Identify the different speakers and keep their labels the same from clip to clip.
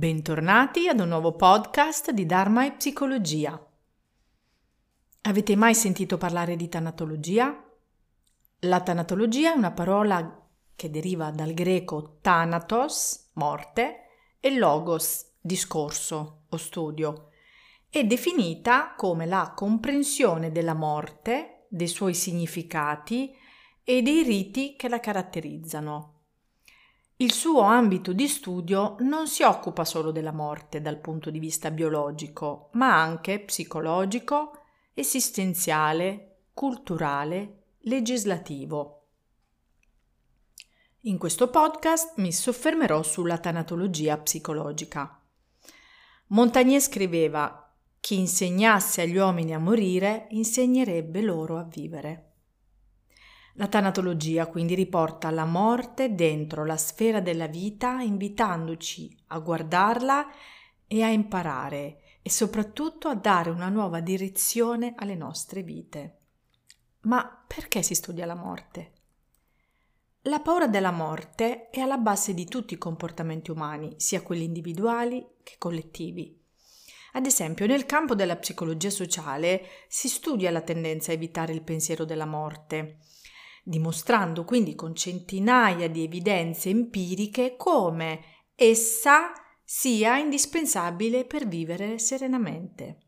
Speaker 1: Bentornati ad un nuovo podcast di Dharma e Psicologia. Avete mai sentito parlare di tanatologia? La tanatologia è una parola che deriva dal greco thanatos, morte, e logos, discorso o studio. È definita come la comprensione della morte, dei suoi significati e dei riti che la caratterizzano. Il suo ambito di studio non si occupa solo della morte dal punto di vista biologico, ma anche psicologico, esistenziale, culturale, legislativo. In questo podcast mi soffermerò sulla tanatologia psicologica. Montagnier scriveva chi insegnasse agli uomini a morire insegnerebbe loro a vivere. La tanatologia quindi riporta la morte dentro la sfera della vita invitandoci a guardarla e a imparare e soprattutto a dare una nuova direzione alle nostre vite. Ma perché si studia la morte? La paura della morte è alla base di tutti i comportamenti umani, sia quelli individuali che collettivi. Ad esempio, nel campo della psicologia sociale si studia la tendenza a evitare il pensiero della morte dimostrando quindi con centinaia di evidenze empiriche come essa sia indispensabile per vivere serenamente.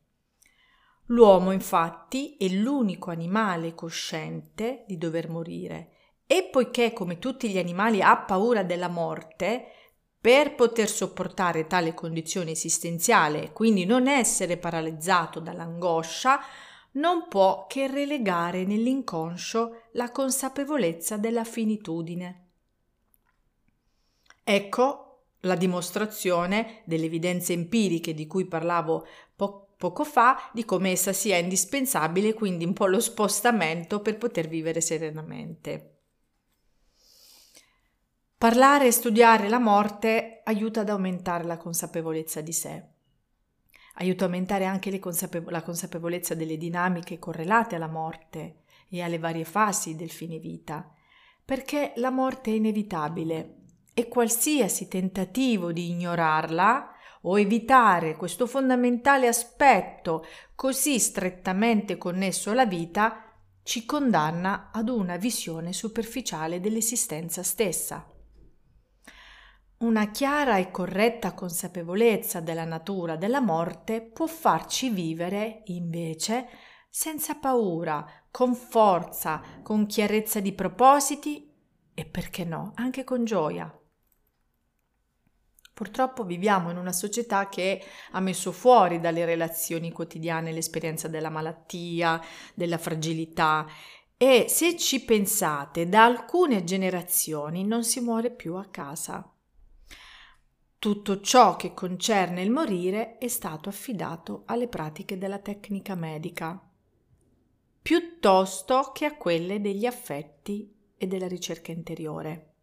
Speaker 1: L'uomo infatti è l'unico animale cosciente di dover morire e poiché come tutti gli animali ha paura della morte, per poter sopportare tale condizione esistenziale e quindi non essere paralizzato dall'angoscia, non può che relegare nell'inconscio la consapevolezza della finitudine. Ecco la dimostrazione delle evidenze empiriche di cui parlavo po- poco fa di come essa sia indispensabile, quindi un po' lo spostamento per poter vivere serenamente. Parlare e studiare la morte aiuta ad aumentare la consapevolezza di sé aiuta a aumentare anche consapevo- la consapevolezza delle dinamiche correlate alla morte e alle varie fasi del fine vita, perché la morte è inevitabile e qualsiasi tentativo di ignorarla o evitare questo fondamentale aspetto così strettamente connesso alla vita ci condanna ad una visione superficiale dell'esistenza stessa. Una chiara e corretta consapevolezza della natura della morte può farci vivere, invece, senza paura, con forza, con chiarezza di propositi e, perché no, anche con gioia. Purtroppo viviamo in una società che ha messo fuori dalle relazioni quotidiane l'esperienza della malattia, della fragilità e se ci pensate, da alcune generazioni non si muore più a casa. Tutto ciò che concerne il morire è stato affidato alle pratiche della tecnica medica, piuttosto che a quelle degli affetti e della ricerca interiore.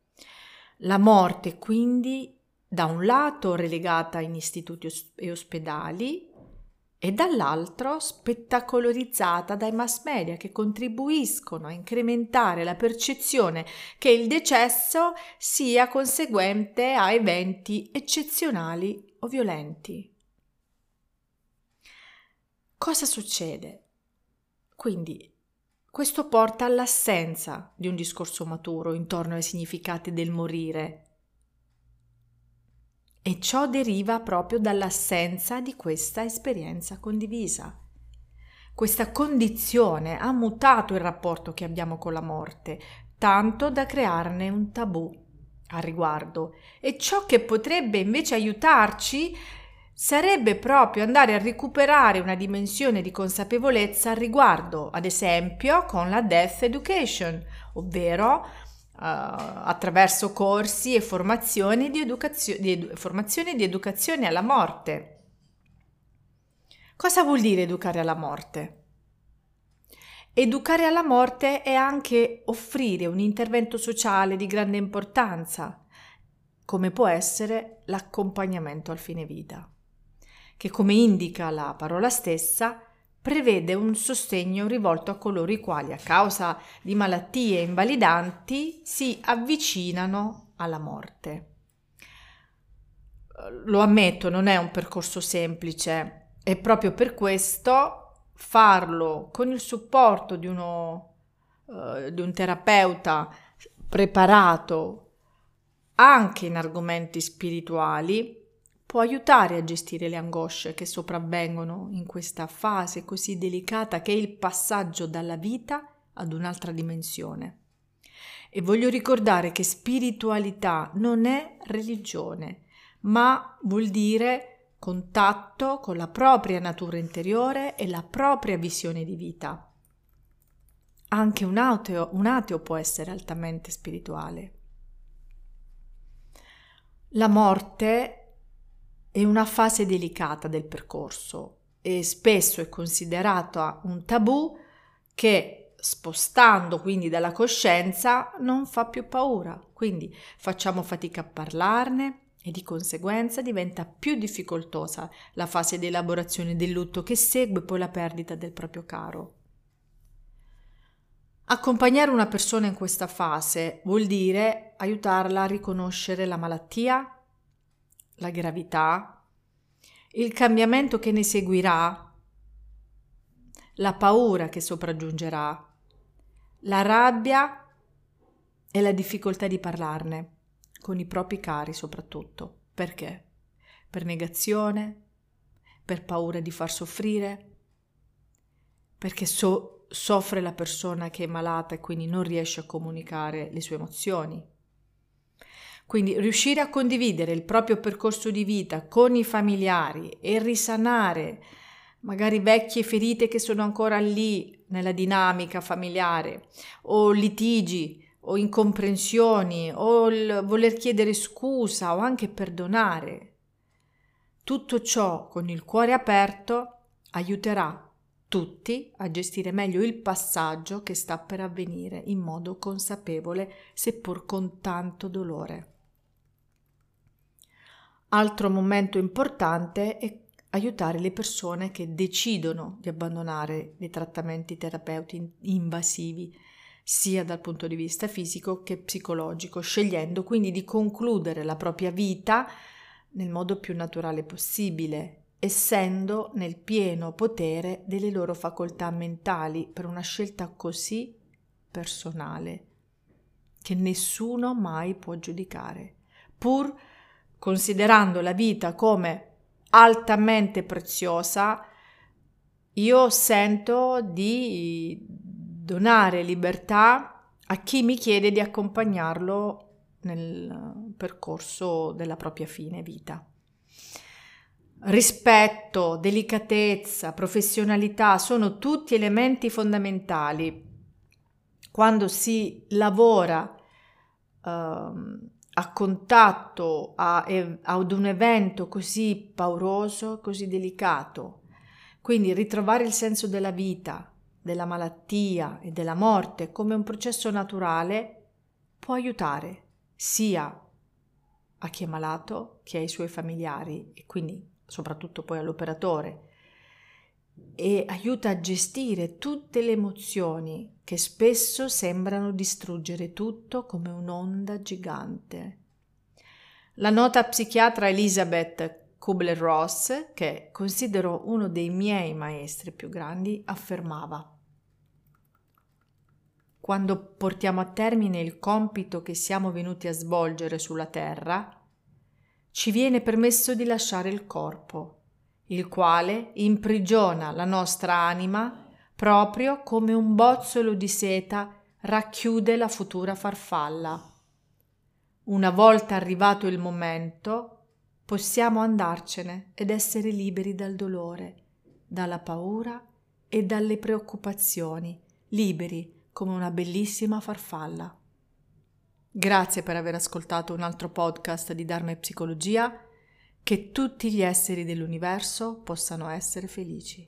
Speaker 1: La morte quindi da un lato relegata in istituti e ospedali e dall'altro spettacolarizzata dai mass media che contribuiscono a incrementare la percezione che il decesso sia conseguente a eventi eccezionali o violenti. Cosa succede? Quindi questo porta all'assenza di un discorso maturo intorno ai significati del morire e ciò deriva proprio dall'assenza di questa esperienza condivisa. Questa condizione ha mutato il rapporto che abbiamo con la morte, tanto da crearne un tabù a riguardo. E ciò che potrebbe invece aiutarci sarebbe proprio andare a recuperare una dimensione di consapevolezza al riguardo, ad esempio con la Death Education, ovvero attraverso corsi e formazioni di, educazio- di, edu- formazione di educazione alla morte. Cosa vuol dire educare alla morte? Educare alla morte è anche offrire un intervento sociale di grande importanza, come può essere l'accompagnamento al fine vita, che come indica la parola stessa prevede un sostegno rivolto a coloro i quali a causa di malattie invalidanti si avvicinano alla morte. lo ammetto, non è un percorso semplice e proprio per questo farlo con il supporto di, uno, uh, di un terapeuta preparato anche in argomenti spirituali può aiutare a gestire le angosce che sopravvengono in questa fase così delicata che è il passaggio dalla vita ad un'altra dimensione. E voglio ricordare che spiritualità non è religione, ma vuol dire contatto con la propria natura interiore e la propria visione di vita. Anche un ateo, un ateo può essere altamente spirituale. La morte è una fase delicata del percorso e spesso è considerata un tabù che spostando quindi dalla coscienza non fa più paura, quindi facciamo fatica a parlarne e di conseguenza diventa più difficoltosa la fase di elaborazione del lutto che segue poi la perdita del proprio caro. Accompagnare una persona in questa fase vuol dire aiutarla a riconoscere la malattia, la gravità, il cambiamento che ne seguirà, la paura che sopraggiungerà, la rabbia e la difficoltà di parlarne, con i propri cari soprattutto. Perché? Per negazione, per paura di far soffrire, perché so- soffre la persona che è malata e quindi non riesce a comunicare le sue emozioni quindi riuscire a condividere il proprio percorso di vita con i familiari e risanare magari vecchie ferite che sono ancora lì nella dinamica familiare o litigi o incomprensioni o il voler chiedere scusa o anche perdonare. Tutto ciò con il cuore aperto aiuterà tutti a gestire meglio il passaggio che sta per avvenire in modo consapevole, seppur con tanto dolore. Altro momento importante è aiutare le persone che decidono di abbandonare i trattamenti terapeuti invasivi, sia dal punto di vista fisico che psicologico, scegliendo quindi di concludere la propria vita nel modo più naturale possibile, essendo nel pieno potere delle loro facoltà mentali per una scelta così personale che nessuno mai può giudicare, pur considerando la vita come altamente preziosa, io sento di donare libertà a chi mi chiede di accompagnarlo nel percorso della propria fine vita. Rispetto, delicatezza, professionalità sono tutti elementi fondamentali quando si lavora uh, a contatto a, ad un evento così pauroso, così delicato. Quindi ritrovare il senso della vita, della malattia e della morte come un processo naturale può aiutare sia a chi è malato che ai suoi familiari e quindi soprattutto poi all'operatore e aiuta a gestire tutte le emozioni che spesso sembrano distruggere tutto come un'onda gigante. La nota psichiatra Elizabeth Kubler-Ross, che considero uno dei miei maestri più grandi, affermava quando portiamo a termine il compito che siamo venuti a svolgere sulla Terra, ci viene permesso di lasciare il corpo il quale imprigiona la nostra anima proprio come un bozzolo di seta racchiude la futura farfalla. Una volta arrivato il momento, possiamo andarcene ed essere liberi dal dolore, dalla paura e dalle preoccupazioni, liberi come una bellissima farfalla. Grazie per aver ascoltato un altro podcast di Dharma e Psicologia che tutti gli esseri dell'universo possano essere felici.